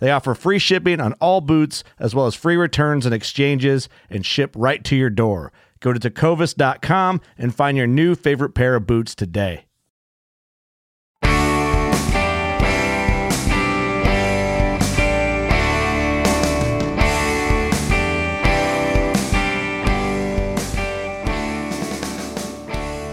They offer free shipping on all boots, as well as free returns and exchanges, and ship right to your door. Go to tecovas.com and find your new favorite pair of boots today.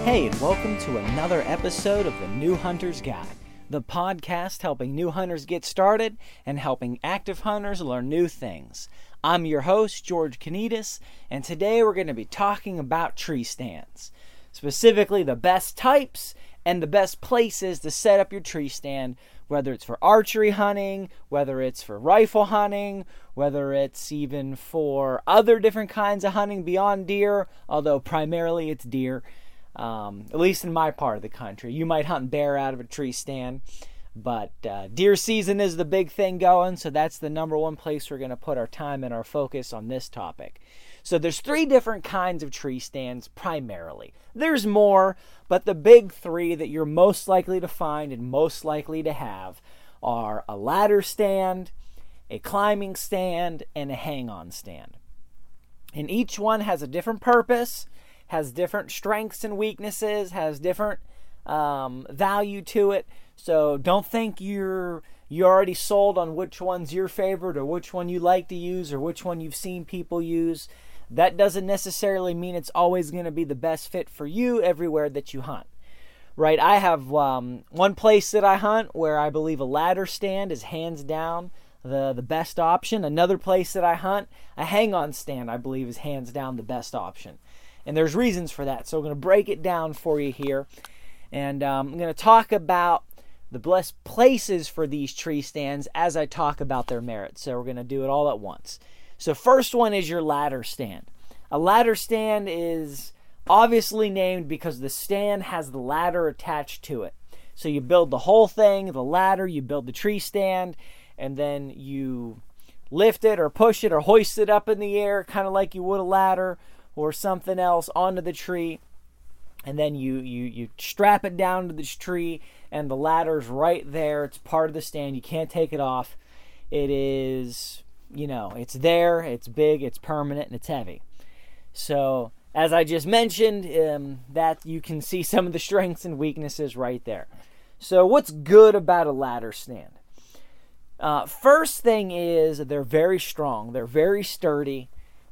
Hey, and welcome to another episode of the New Hunter's Guide, the podcast helping new hunters get started and helping active hunters learn new things. I'm your host, George Kanitas, and today we're going to be talking about tree stands. Specifically, the best types and the best places to set up your tree stand, whether it's for archery hunting, whether it's for rifle hunting, whether it's even for other different kinds of hunting beyond deer, although primarily it's deer um, at least in my part of the country. You might hunt bear out of a tree stand, but uh, deer season is the big thing going, so that's the number one place we're going to put our time and our focus on this topic. So there's three different kinds of tree stands primarily. There's more, but the big three that you're most likely to find and most likely to have are a ladder stand, a climbing stand, and a hang on stand. And each one has a different purpose has different strengths and weaknesses, has different um, value to it. So don't think you're you already sold on which one's your favorite or which one you like to use or which one you've seen people use. That doesn't necessarily mean it's always going to be the best fit for you everywhere that you hunt. Right? I have um, one place that I hunt where I believe a ladder stand is hands down the the best option. Another place that I hunt, a hang on stand, I believe is hands down the best option. And there's reasons for that. So I'm going to break it down for you here. And um, I'm going to talk about the blessed places for these tree stands as I talk about their merits. So we're going to do it all at once. So, first one is your ladder stand. A ladder stand is obviously named because the stand has the ladder attached to it. So, you build the whole thing, the ladder, you build the tree stand, and then you lift it or push it or hoist it up in the air, kind of like you would a ladder, or something else onto the tree and then you you you strap it down to this tree and the ladder's right there. It's part of the stand. You can't take it off. It is you know it's there. It's big. It's permanent and it's heavy. So as i just mentioned um, that you can see some of the strengths and weaknesses right there. So what's good about a ladder stand? Uh, first thing is they're very strong. They're very sturdy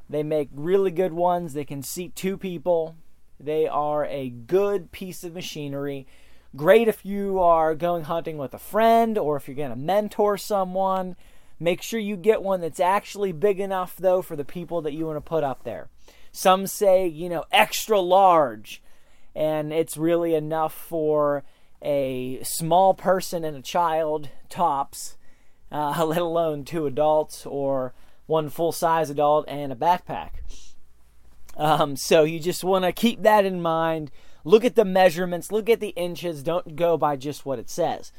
they make really good ones. They can seat two people. They are a good piece of machinery. Great if you are going hunting with a friend or if you're going to mentor someone. Make sure you get one that's actually big enough, though, for the people that you want to put up there. Some say, you know, extra large, and it's really enough for a small person and a child, tops, uh, let alone two adults or one full size adult, and a backpack. Um, so you just want to keep that in mind. Look at the measurements, look at the inches, don't go by just what it says.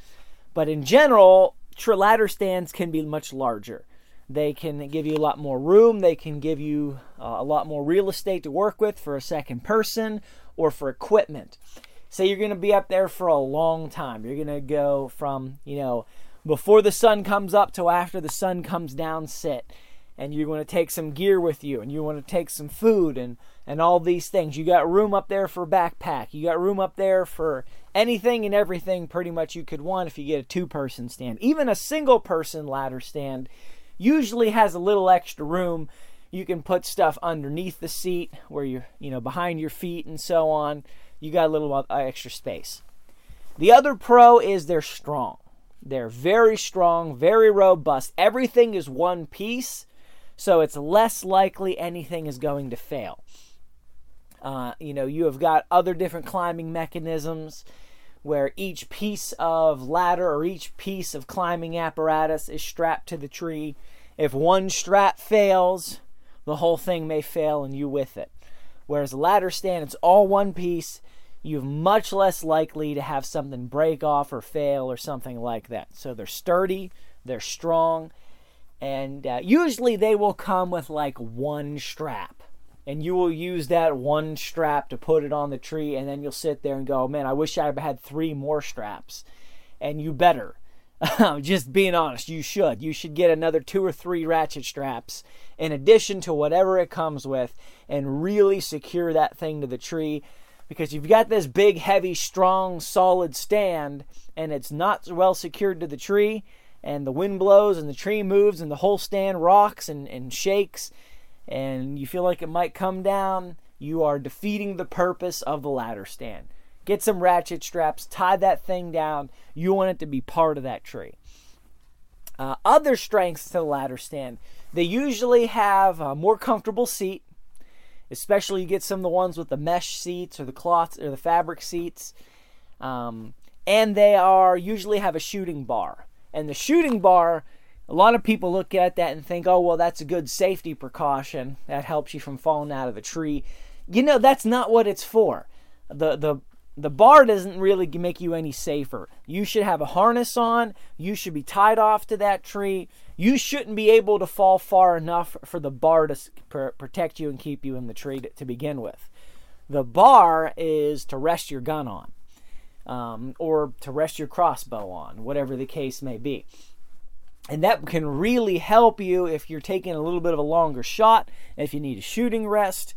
But in general, ladder stands can be much larger. They can give you a lot more room. They can give you uh, a lot more real estate to work with for a second person or for equipment. Say you're going to be up there for a long time. You're going to go from, you know, before the sun comes up to after the sun comes down sit. And you want to take some gear with you and you want to take some food and, and all these things. You got room up there for backpack. You got room up there for anything and everything pretty much you could want if you get a two person stand. Even a single person ladder stand usually has a little extra room. You can put stuff underneath the seat where you're, you know, behind your feet and so on. You got a little uh, extra space. The other pro is they're strong. They're very strong, very robust. Everything is one piece, so it's less likely anything is going to fail. Uh, you know, you have got other different climbing mechanisms where each piece of ladder or each piece of climbing apparatus is strapped to the tree. If one strap fails, the whole thing may fail and you with it. Whereas a ladder stand, it's all one piece. You're much less likely to have something break off or fail or something like that. So they're sturdy, they're strong, and uh, usually they will come with like one strap. And you will use that one strap to put it on the tree and then you'll sit there and go man i wish i had three more straps. And you better. Just being honest you should. You should get another two or three ratchet straps in addition to whatever it comes with and really secure that thing to the tree. Because you've got this big heavy strong solid stand and it's not well secured to the tree and the wind blows and the tree moves and the whole stand rocks and, and shakes and you feel like it might come down, you are defeating the purpose of the ladder stand. Get some ratchet straps, tie that thing down. You want it to be part of that tree. Uh, other strengths to the ladder stand they usually have a more comfortable seat, especially you get some of the ones with the mesh seats or the cloth or the fabric seats. Um, and they are usually have a shooting bar. And the shooting bar a lot of people look at that and think, oh, well, that's a good safety precaution. That helps you from falling out of a tree. You know, that's not what it's for. The, the, the bar doesn't really make you any safer. You should have a harness on. You should be tied off to that tree. You shouldn't be able to fall far enough for the bar to protect you and keep you in the tree to, to begin with. The bar is to rest your gun on um, or to rest your crossbow on, whatever the case may be. And that can really help you if you're taking a little bit of a longer shot, if you need a shooting rest.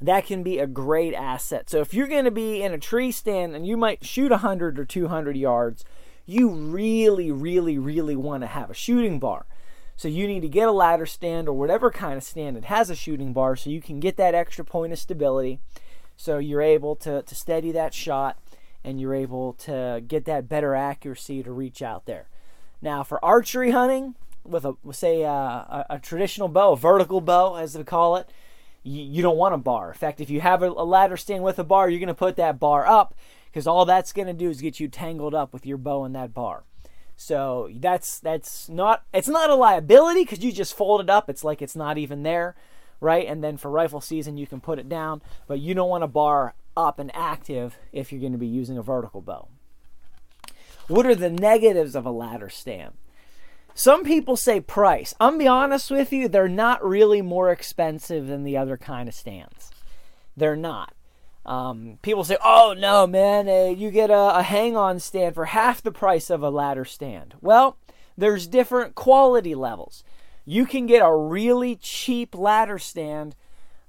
That can be a great asset. So if you're going to be in a tree stand and you might shoot 100 or 200 yards, you really, really, really want to have a shooting bar. So you need to get a ladder stand or whatever kind of stand that has a shooting bar so you can get that extra point of stability. So you're able to, to steady that shot and you're able to get that better accuracy to reach out there. Now, for archery hunting, with a say uh, a, a, traditional bow, a vertical bow as they call it, you, you, don't want a bar. In fact, if you have a, a ladder stand with a bar, you're going to put that bar up because all that's going to do is get you tangled up with your bow and that bar. So that's that's not it's not a liability because you just fold it up. It's like it's not even there, right? And then for rifle season, you can put it down, but you don't want a bar up and active if you're going to be using a vertical bow. What are the negatives of a ladder stand? Some people say price. I'm be honest with you, they're not really more expensive than the other kind of stands. They're not. Um, people say, "Oh no, man, uh, you get a, a hang-on stand for half the price of a ladder stand." Well, there's different quality levels. You can get a really cheap ladder stand.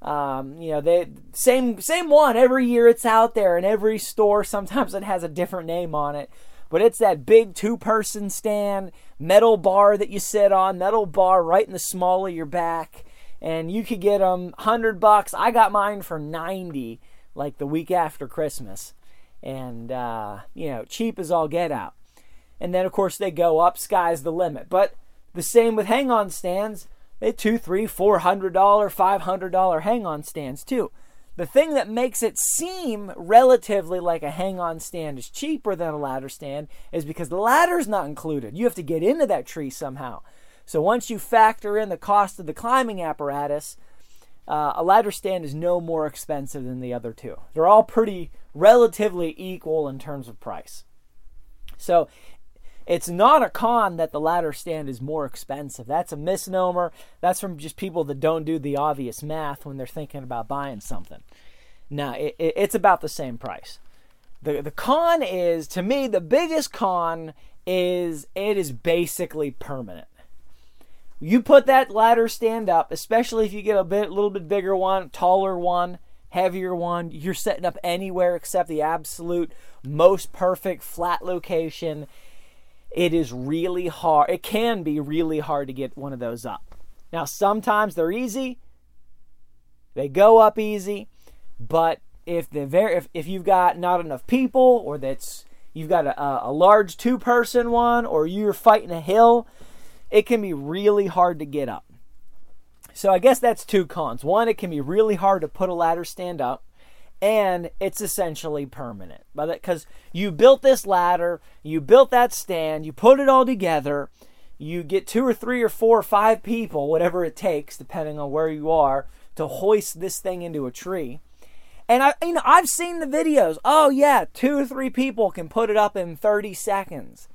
Um, you know, they same same one every year. It's out there in every store. Sometimes it has a different name on it but it's that big two person stand, metal bar that you sit on, metal bar right in the small of your back. And you could get them 100 bucks. I got mine for 90 like the week after Christmas. And, uh, you know, cheap as all get out. And then, of course, they go up, sky's the limit. But the same with hang on stands. They two, three, four hundred dollar, five hundred dollar hang on stands too. The thing that makes it seem relatively like a hang on stand is cheaper than a ladder stand is because the ladder's not included. You have to get into that tree somehow. So once you factor in the cost of the climbing apparatus, uh, a ladder stand is no more expensive than the other two. They're all pretty relatively equal in terms of price. So It's not a con that the ladder stand is more expensive. That's a misnomer. That's from just people that don't do the obvious math when they're thinking about buying something. No, it, it, it's about the same price. The, the con is, to me, the biggest con is it is basically permanent. You put that ladder stand up, especially if you get a bit, little bit bigger one, taller one, heavier one. You're setting up anywhere except the absolute most perfect flat location. It is really hard. It can be really hard to get one of those up. Now, sometimes they're easy. They go up easy, but if the very if, if you've got not enough people or that's you've got a, a large two person one or you're fighting a hill, it can be really hard to get up. So I guess that's two cons. One, it can be really hard to put a ladder stand up, and it's essentially permanent. Because you built this ladder, you built that stand, you put it all together, you get two or three or four or five people, whatever it takes, depending on where you are, to hoist this thing into a tree. And I, you know, I've seen the videos. Oh yeah, two or three people can put it up in 30 seconds.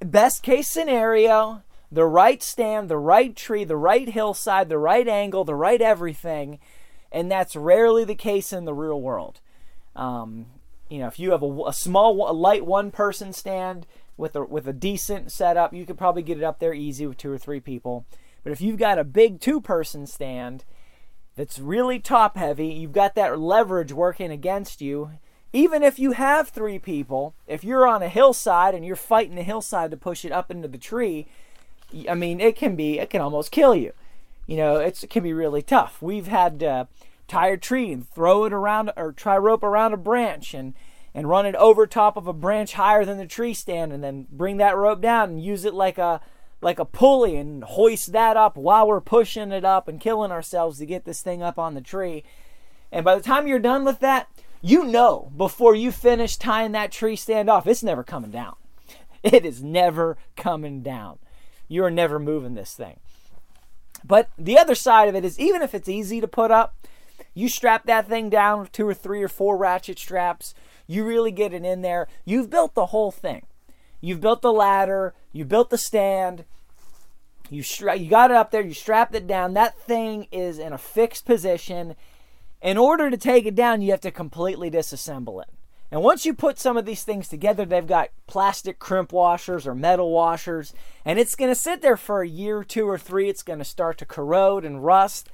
Best case scenario, the right stand, the right tree, the right hillside, the right angle, the right everything, and that's rarely the case in the real world. Um, you know, if you have a, a small, a light one-person stand with a with a decent setup, you could probably get it up there easy with two or three people. But if you've got a big two-person stand that's really top heavy, you've got that leverage working against you. Even if you have three people, if you're on a hillside and you're fighting the hillside to push it up into the tree, I mean, it can be, it can almost kill you. You know, it can be really tough. We've had uh, to tie a tree and throw it around, or try rope around a branch and and run it over top of a branch higher than the tree stand, and then bring that rope down and use it like a like a pulley and hoist that up while we're pushing it up and killing ourselves to get this thing up on the tree. And by the time you're done with that, you know before you finish tying that tree stand off, it's never coming down. It is never coming down. You are never moving this thing. But the other side of it is even if it's easy to put up, you strap that thing down with two or three or four ratchet straps, you really get it in there. You've built the whole thing. You've built the ladder, you built the stand, you stra- you got it up there, you strapped it down. That thing is in a fixed position. In order to take it down, you have to completely disassemble it. And once you put some of these things together, they've got plastic crimp washers or metal washers, and it's going to sit there for a year, two, or three. It's going to start to corrode and rust.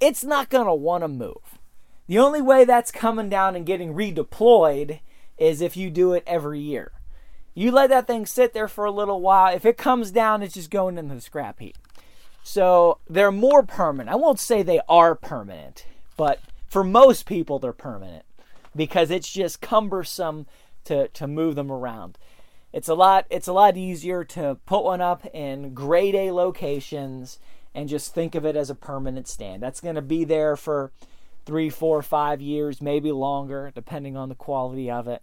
It's not going to want to move. The only way that's coming down and getting redeployed is if you do it every year. You let that thing sit there for a little while. If it comes down, it's just going into the scrap heap. So they're more permanent. I won't say they are permanent, but for most people, they're permanent because it's just cumbersome to, to move them around. It's a lot it's a lot easier to put one up in grade A locations and just think of it as a permanent stand. That's going to be there for three, four, five years, maybe longer, depending on the quality of it.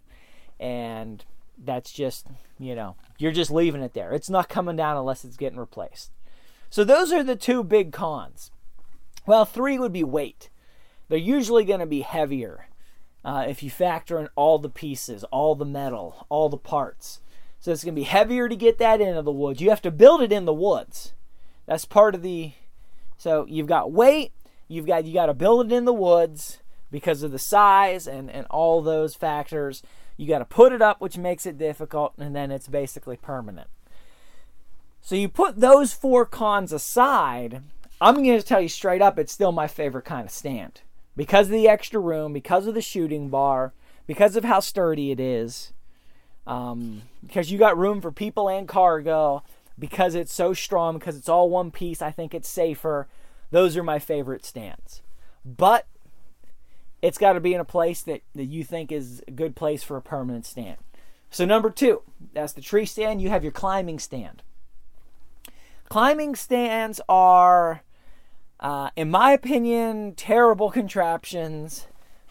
And that's just, you know, you're just leaving it there. It's not coming down unless it's getting replaced. So those are the two big cons. Well, three would be weight. They're usually going to be heavier uh, if you factor in all the pieces, all the metal, all the parts. So it's going to be heavier to get that into the woods. You have to build it in the woods. That's part of the. So you've got weight. You've got you got to build it in the woods because of the size and and all those factors. You got to put it up, which makes it difficult, and then it's basically permanent. So you put those four cons aside. I'm going to tell you straight up, it's still my favorite kind of stand because of the extra room, because of the shooting bar, because of how sturdy it is, um, because you got room for people and cargo, because it's so strong, because it's all one piece. I think it's safer. Those are my favorite stands. But it's got to be in a place that, that you think is a good place for a permanent stand. So, number two, that's the tree stand. You have your climbing stand. Climbing stands are uh, in my opinion, terrible contraptions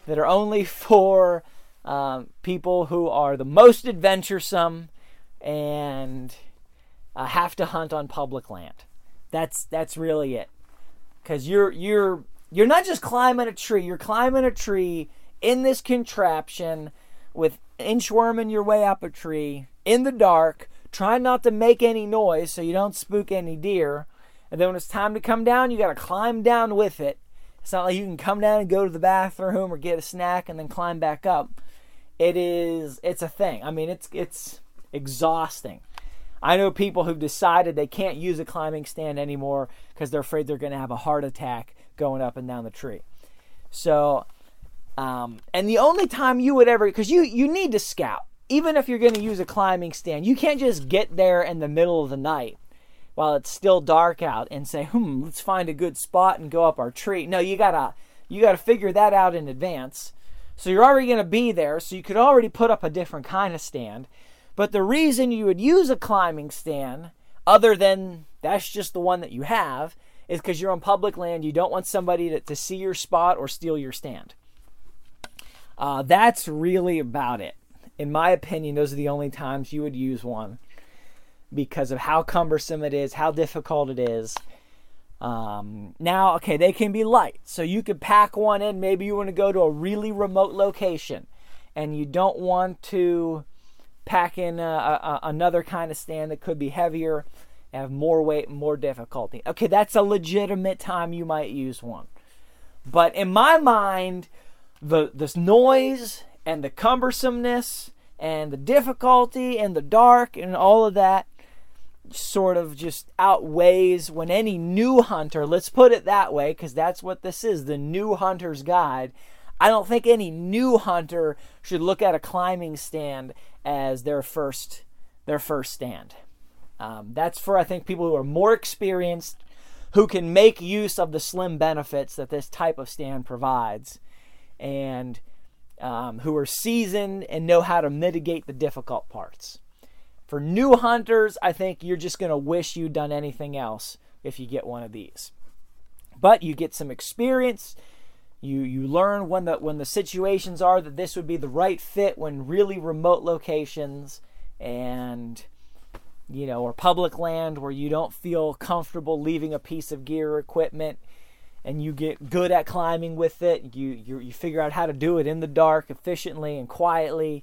that are only for uh, people who are the most adventuresome and uh, have to hunt on public land. That's that's really it. Because you're you're you're not just climbing a tree. You're climbing a tree in this contraption with inchworming your way up a tree in the dark try not to make any noise so you don't spook any deer. And then when it's time to come down, you got to climb down with it. It's not like you can come down and go to the bathroom or get a snack and then climb back up. It is it's a thing. I mean, it's it's exhausting. I know people who've decided they can't use a climbing stand anymore because they're afraid they're going to have a heart attack going up and down the tree. So, um, and the only time you would ever, because you you need to scout, even if you're going to use a climbing stand, you can't just get there in the middle of the night while it's still dark out and say, "Hmm, let's find a good spot and go up our tree." No, you gotta you gotta figure that out in advance. So you're already to be there, so you could already put up a different kind of stand. But the reason you would use a climbing stand, other than that's just the one that you have, is because you're on public land. You don't want somebody to, to see your spot or steal your stand. Uh, that's really about it. In my opinion, those are the only times you would use one because of how cumbersome it is, how difficult it is. Um, now, okay, they can be light. So you could pack one in. Maybe you want to go to a really remote location and you don't want to pack in a, a, another kind of stand that could be heavier, have more weight, more difficulty. Okay, that's a legitimate time you might use one. But in my mind, the this noise and the cumbersomeness and the difficulty and the dark and all of that sort of just outweighs when any new hunter, let's put it that way, because that's what this is the new hunter's guide. I don't think any new hunter should look at a climbing stand as their first their first stand. Um, that's for I think people who are more experienced, who can make use of the slim benefits that this type of stand provides, and um, who are seasoned and know how to mitigate the difficult parts. For new hunters, I think you're just going to wish you'd done anything else if you get one of these. But you get some experience. You you learn when the when the situations are that this would be the right fit when really remote locations and you know or public land where you don't feel comfortable leaving a piece of gear or equipment and you get good at climbing with it. You you, you figure out how to do it in the dark efficiently and quietly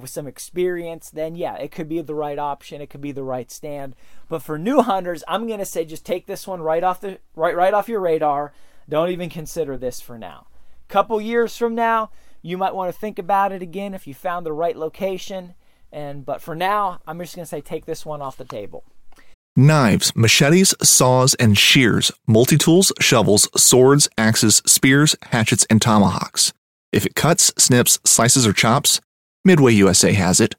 with some experience, then yeah, it could be the right option. It could be the right stand. But for new hunters, I'm gonna say just take this one right off the right right off your radar. Don't even consider this for now. Couple years from now, you might want to think about it again if you found the right location. And but for now, I'm just gonna say take this one off the table. Knives, machetes, saws, and shears, multi tools, shovels, swords, axes, spears, hatchets, and tomahawks. If it cuts, snips, slices, or chops, Midway USA has it.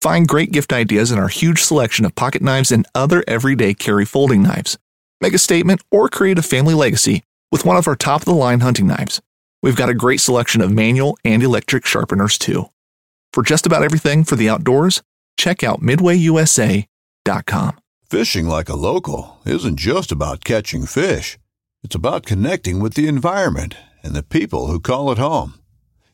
Find great gift ideas in our huge selection of pocket knives and other everyday carry folding knives. Make a statement or create a family legacy with one of our top of the line hunting knives. We've got a great selection of manual and electric sharpeners too. For just about everything for the outdoors, check out midwayusa.com. Fishing like a local isn't just about catching fish. It's about connecting with the environment and the people who call it home.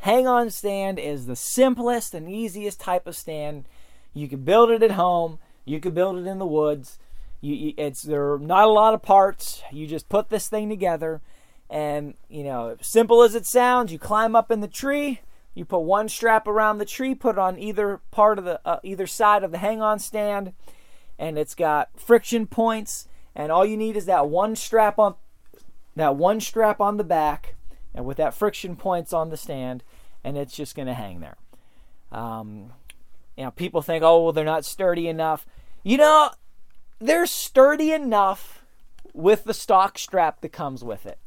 Hang on stand is the simplest and easiest type of stand. You can build it at home. You can build it in the woods. You, it's there are not a lot of parts. You just put this thing together, and you know, simple as it sounds, you climb up in the tree. You put one strap around the tree, put it on either part of the uh, either side of the hang-on stand, and it's got friction points. And all you need is that one strap on that one strap on the back and with that friction points on the stand, and it's just going to hang there. Um, you know, people think, oh, well, they're not sturdy enough. You know, they're sturdy enough with the stock strap that comes with it.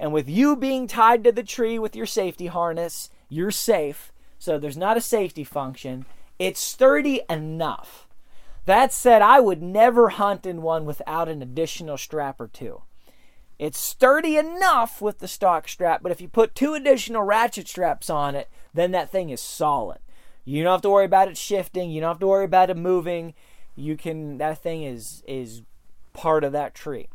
And with you being tied to the tree with your safety harness, you're safe. So there's not a safety function. It's sturdy enough. That said, I would never hunt in one without an additional strap or two. It's sturdy enough with the stock strap, but if you put two additional ratchet straps on it, then that thing is solid. You don't have to worry about it shifting, you don't have to worry about it moving. You can that thing is is part of that tree.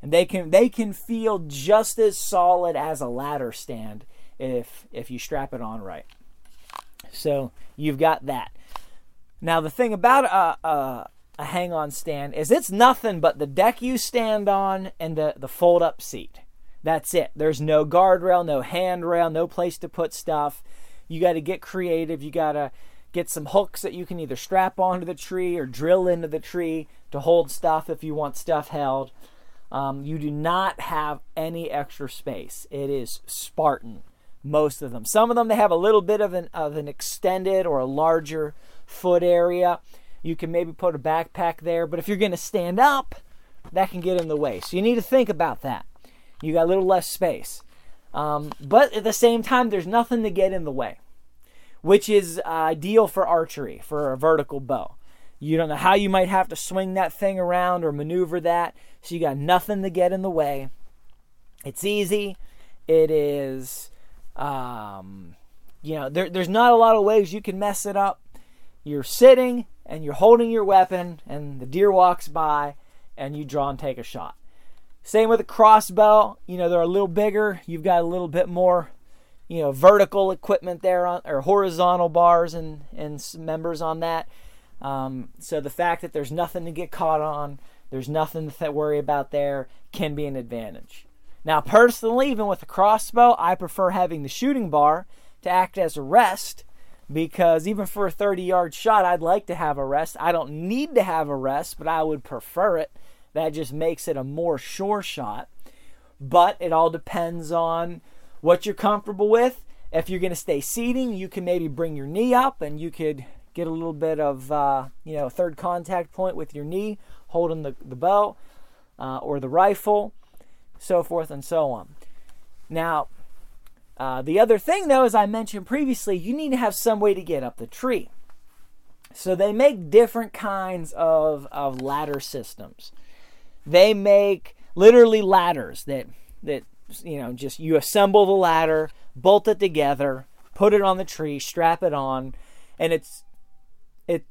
and they can they can feel just as solid as a ladder stand if if you strap it on right. So you've got that. Now the thing about a, a, a hang-on stand is it's nothing but the deck you stand on and the the fold-up seat. That's it. There's no guardrail, no handrail, no place to put stuff. You got to get creative. You got to get some hooks that you can either strap onto the tree or drill into the tree to hold stuff if you want stuff held. Um, you do not have any extra space. It is Spartan, most of them. Some of them they have a little bit of an of an extended or a larger foot area. You can maybe put a backpack there, but if you're going to stand up, that can get in the way. So you need to think about that. You got a little less space, um, but at the same time, there's nothing to get in the way, which is uh, ideal for archery for a vertical bow. You don't know how you might have to swing that thing around or maneuver that. So you got nothing to get in the way. It's easy. It is, um, you know, there, there's not a lot of ways you can mess it up. You're sitting and you're holding your weapon, and the deer walks by, and you draw and take a shot. Same with a crossbow. You know, they're a little bigger. You've got a little bit more, you know, vertical equipment there on, or horizontal bars and, and members on that. Um, so the fact that there's nothing to get caught on, there's nothing to worry about there, can be an advantage. Now, personally, even with a crossbow, I prefer having the shooting bar to act as a rest because even for a 30 yard shot, I'd like to have a rest. I don't need to have a rest, but I would prefer it. That just makes it a more sure shot. But it all depends on what you're comfortable with. If you're going to stay seating, you can maybe bring your knee up and you could get a little bit of uh, you know third contact point with your knee holding the, the bow uh, or the rifle so forth and so on now uh, the other thing though as i mentioned previously you need to have some way to get up the tree so they make different kinds of, of ladder systems they make literally ladders that that you know just you assemble the ladder bolt it together put it on the tree strap it on and it's it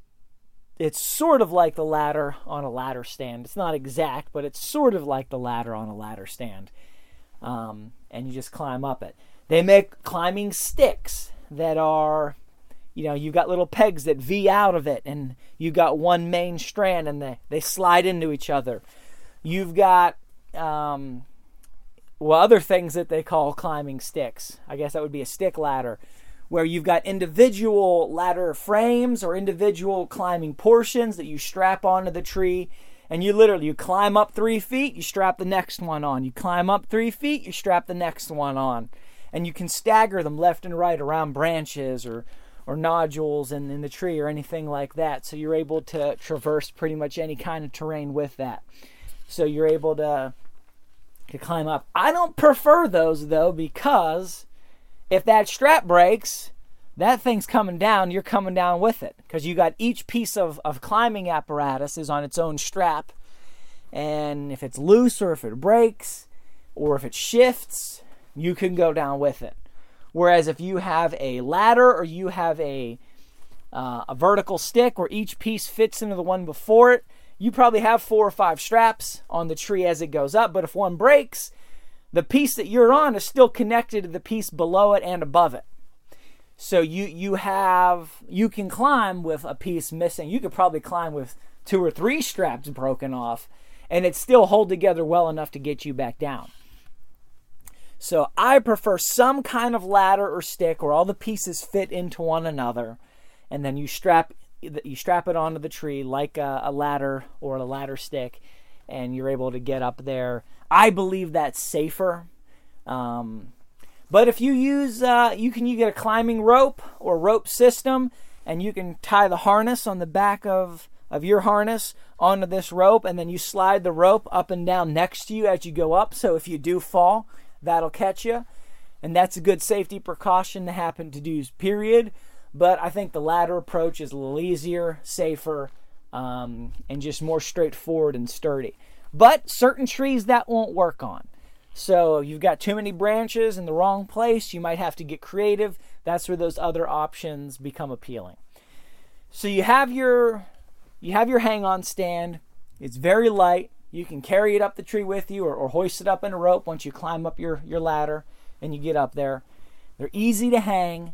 it's sort of like the ladder on a ladder stand. It's not exact, but it's sort of like the ladder on a ladder stand. Um, and you just climb up it. They make climbing sticks that are, you know, you've got little pegs that V out of it, and you've got one main strand, and they, they slide into each other. You've got, um, well, other things that they call climbing sticks. I guess that would be a stick ladder where you've got individual ladder frames or individual climbing portions that you strap onto the tree and you literally you climb up three feet you strap the next one on you climb up three feet you strap the next one on and you can stagger them left and right around branches or or nodules in, in the tree or anything like that. So you're able to traverse pretty much any kind of terrain with that. So you're able to to climb up. I don't prefer those though because if that strap breaks, that thing's coming down, you're coming down with it. Because you got each piece of, of climbing apparatus is on its own strap. And if it's loose or if it breaks or if it shifts, you can go down with it. Whereas if you have a ladder or you have a uh, a vertical stick where each piece fits into the one before it, you probably have four or five straps on the tree as it goes up. But if one breaks, the piece that you're on is still connected to the piece below it and above it. So you you have you can climb with a piece missing. You could probably climb with two or three straps broken off and it still hold together well enough to get you back down. So I prefer some kind of ladder or stick where all the pieces fit into one another and then you strap you strap it onto the tree like a, a ladder or a ladder stick and you're able to get up there I believe that's safer. Um, but if you use, uh, you can you get a climbing rope or rope system, and you can tie the harness on the back of of your harness onto this rope, and then you slide the rope up and down next to you as you go up. So if you do fall, that'll catch you, and that's a good safety precaution to happen to do. Period. But I think the ladder approach is a little easier, safer, um, and just more straightforward and sturdy. But certain trees that won't work on. So you've got too many branches in the wrong place, you might have to get creative. That's where those other options become appealing. So you have your you have your hang on stand. It's very light, You can carry it up the tree with you or, or hoist it up in a rope once you climb up your, your ladder and you get up there. They're easy to hang.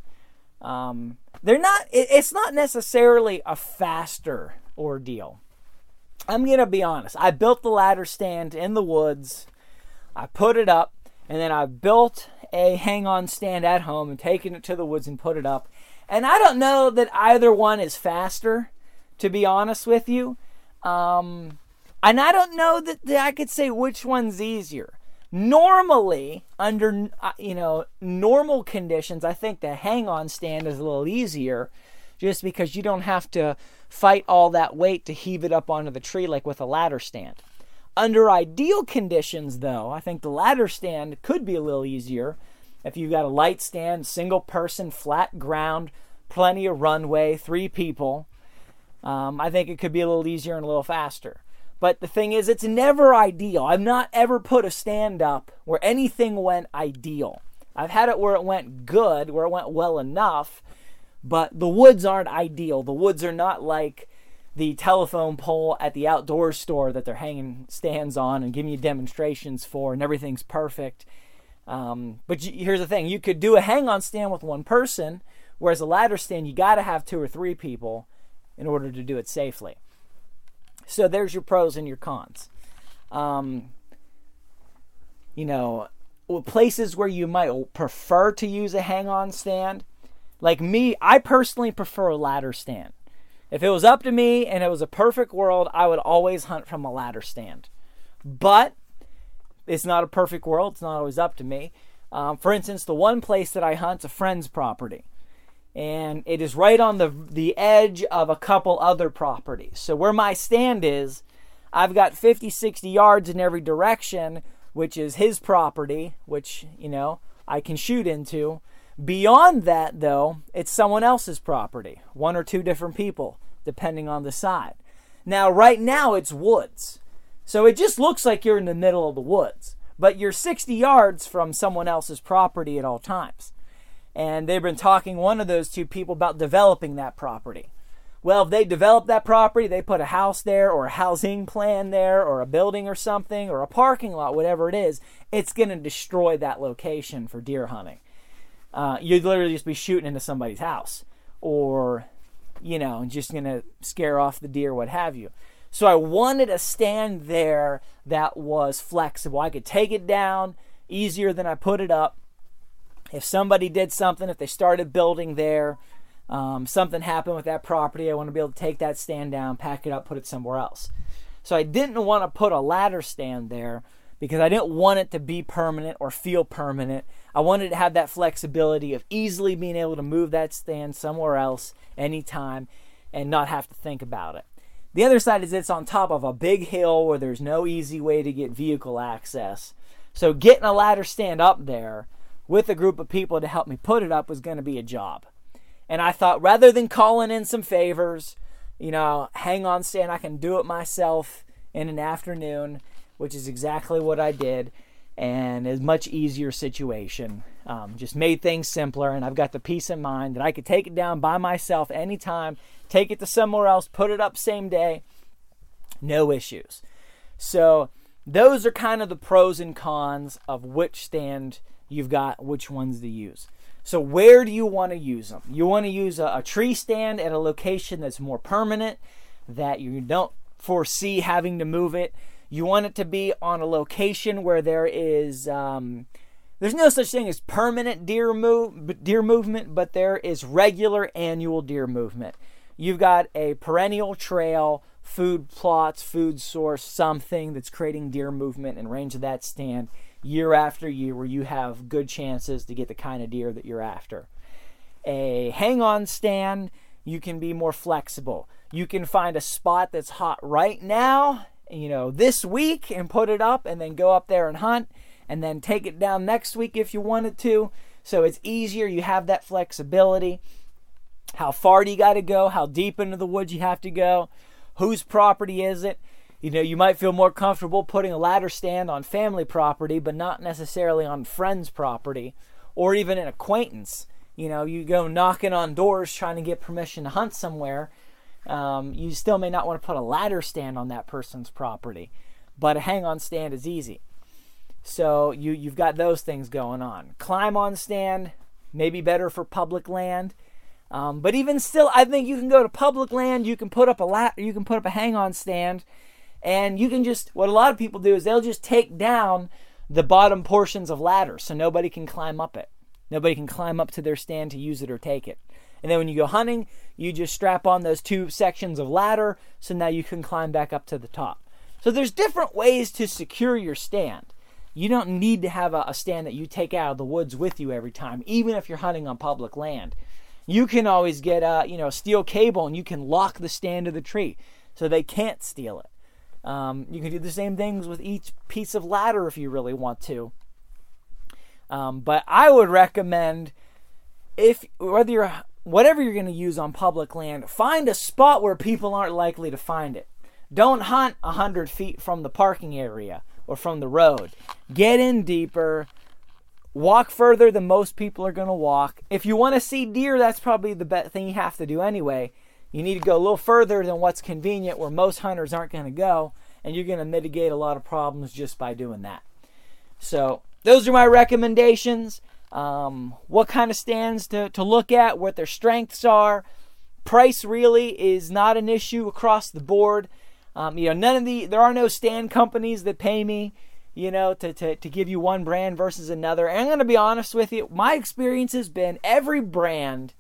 Um, they're not, it, it's not necessarily a faster ordeal. I'm to be honest. I built the ladder stand in the woods. I put it up and then I built a hang on stand at home and taken it to the woods and put it up. And I don't know that either one is faster, to be honest with you. Um, and I don't know that, that I could say which one's easier. Normally, under uh, you know normal conditions, I think the hang-on stand is a little easier, just because you don't have to fight all that weight to heave it up onto the tree like with a ladder stand. Under ideal conditions, though, I think the ladder stand could be a little easier if you've got a light stand, single person, flat ground, plenty of runway, three people. Um, I think it could be a little easier and a little faster. But the thing is, it's never ideal. I've not ever put a stand up where anything went ideal. I've had it where it went good, where it went well enough, but the woods aren't ideal. The woods are not like the telephone pole at the outdoor store that they're hanging stands on and giving you demonstrations for, and everything's perfect. Um, but here's the thing you could do a hang on stand with one person, whereas a ladder stand, you got to have two or three people in order to do it safely. So there's your pros and your cons. Um, you know, places where you might prefer to use a hang on stand. Like me, I personally prefer a ladder stand. If it was up to me and it was a perfect world, I would always hunt from a ladder stand. But it's not a perfect world, it's not always up to me. Um, for instance, the one place that I hunt's a friend's property and it is right on the the edge of a couple other properties. So where my stand is, I've got 50 60 yards in every direction, which is his property, which, you know, I can shoot into. Beyond that though, it's someone else's property, one or two different people depending on the side. Now right now it's woods. So it just looks like you're in the middle of the woods, but you're 60 yards from someone else's property at all times and they've been talking one of those two people about developing that property. Well, if they develop that property, they put a house there or a housing plan there or a building or something or a parking lot, whatever it is, it's going to destroy that location for deer hunting. Uh, you'd literally just be shooting into somebody's house or, you know, just going to scare off the deer, what have you. So I wanted a stand there that was flexible. I could take it down easier than I put it up if somebody did something, if they started building there, um, something happened with that property, I want to be able to take that stand down, pack it up, put it somewhere else. So I didn't want to put a ladder stand there because I didn't want it to be permanent or feel permanent. I wanted to have that flexibility of easily being able to move that stand somewhere else anytime and not have to think about it. The other side is it's on top of a big hill where there's no easy way to get vehicle access. So getting a ladder stand up there with a group of people to help me put it up was going to be a job. And I thought rather than calling in some favors, you know, hang on, stand, I can do it myself in an afternoon, which is exactly what I did. And a much easier situation. Um, just made things simpler, and I've got the peace of mind that I could take it down by myself anytime, take it to somewhere else, put it up same day, no issues. So, those are kind of the pros and cons of which stand you've got which ones to use. So, where do you want to use them? You want to use a, a, tree stand at a location that's more permanent, that you don't foresee having to move it. You want it to be on a location where there is, um, there's no such thing as permanent deer, move, deer movement, but there is regular annual deer movement. You've got a perennial trail, food plots, food source, something that's creating deer movement and range of that stand year after year where you have good chances to get the kind of deer that you're after. A hang on stand, you can be more flexible. You can find a spot that's hot right now, you know, this week and put it up and then go up there and hunt and then take it down next week if you wanted to. So it's easier, you have that flexibility. How far do you got to go? How deep into the woods you have to go? Whose property is it? You know, you might feel more comfortable putting a ladder stand on family property, but not necessarily on friends' property or even an acquaintance. You know, you go knocking on doors trying to get permission to hunt somewhere. Um, you still may not want to put a ladder stand on that person's property. but a hang on stand is easy. So you you've got those things going on. Climb on stand, maybe better for public land. Um, but even still, I think you can go to public land. You can put up a lat, you can put up a hang on stand, and you can just what a lot of people do is they'll just take down the bottom portions of ladders so nobody can climb up it. Nobody can climb up to their stand to use it or take it. And then when you go hunting, you just strap on those two sections of ladder so now you can climb back up to the top. So there's different ways to secure your stand. You don't need to have a, a stand that you take out of the woods with you every time, even if you're hunting on public land. You can always get a you know steel cable and you can lock the stand to the tree so they can't steal it. Um, you can do the same things with each piece of ladder if you really want to. Um, but I would recommend if whether you're whatever you're going to use on public land, find a spot where people aren't likely to find it. Don't hunt 100 feet from the parking area or from the road. Get in deeper. Walk further than most people are going to walk. If you want to see deer, that's probably the best thing you have to do anyway. You need to go a little further than what's convenient where most hunters aren't going to go, and you're going to mitigate a lot of problems just by doing that. So, those are my recommendations um, what kind of stands to, to look at, what their strengths are. Price really is not an issue across the board. Um, you know, none of the there are no stand companies that pay me, you know, to, to, to give you one brand versus another. And I'm gonna be honest with you, my experience has been every brand,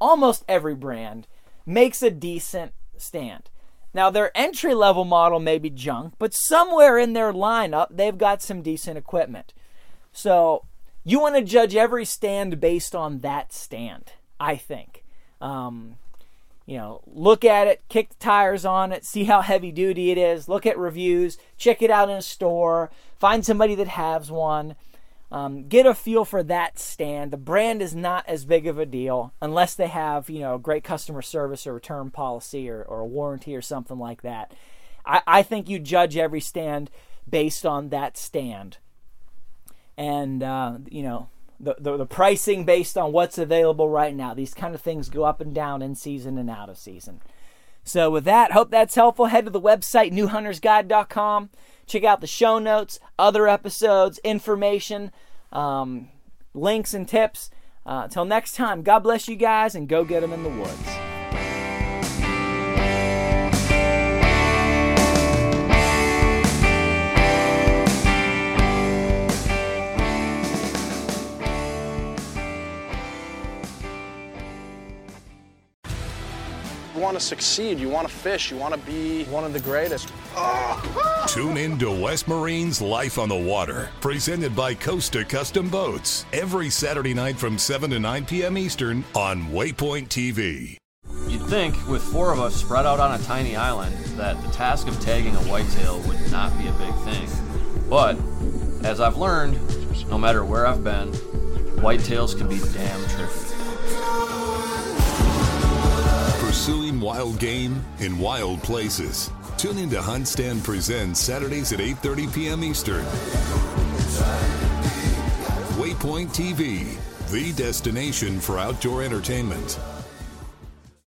almost every brand, makes a decent stand. Now their entry level model may be junk, but somewhere in their lineup they've got some decent equipment. So you want to judge every stand based on that stand, I think. Um, you know, look at it, kick the tires on it, see how heavy duty it is, look at reviews, check it out in a store, find somebody that has one. Um, get a feel for that stand. The brand is not as big of a deal unless they have, you know, great customer service or return policy or, or a warranty or something like that. I, I think you judge every stand based on that stand and uh, you know the, the, the pricing based on what's available right now. These kind of things go up and down in season and out of season. So with that, hope that's helpful. Head to the website newhuntersguide.com. Check out the show notes, other episodes, information, um, links, and tips. Uh, next time, God bless you guys and go get them in the woods. want to succeed, you want to fish, you want to be one of the greatest. Tune in to West Marine's Life on the Water, presented by Costa Custom Boats, every Saturday night from 7 to 9 p.m. Eastern on Waypoint TV. You'd think, with four of us spread out on a tiny island, that the task of tagging a whitetail would not be a big thing. But, as I've learned, no matter where I've been, whitetails can be damn tricky. Pursuing wild game in wild places. Tune in to HuntStand Presents Saturdays at 8:30 p.m. Eastern. Waypoint TV, the destination for outdoor entertainment.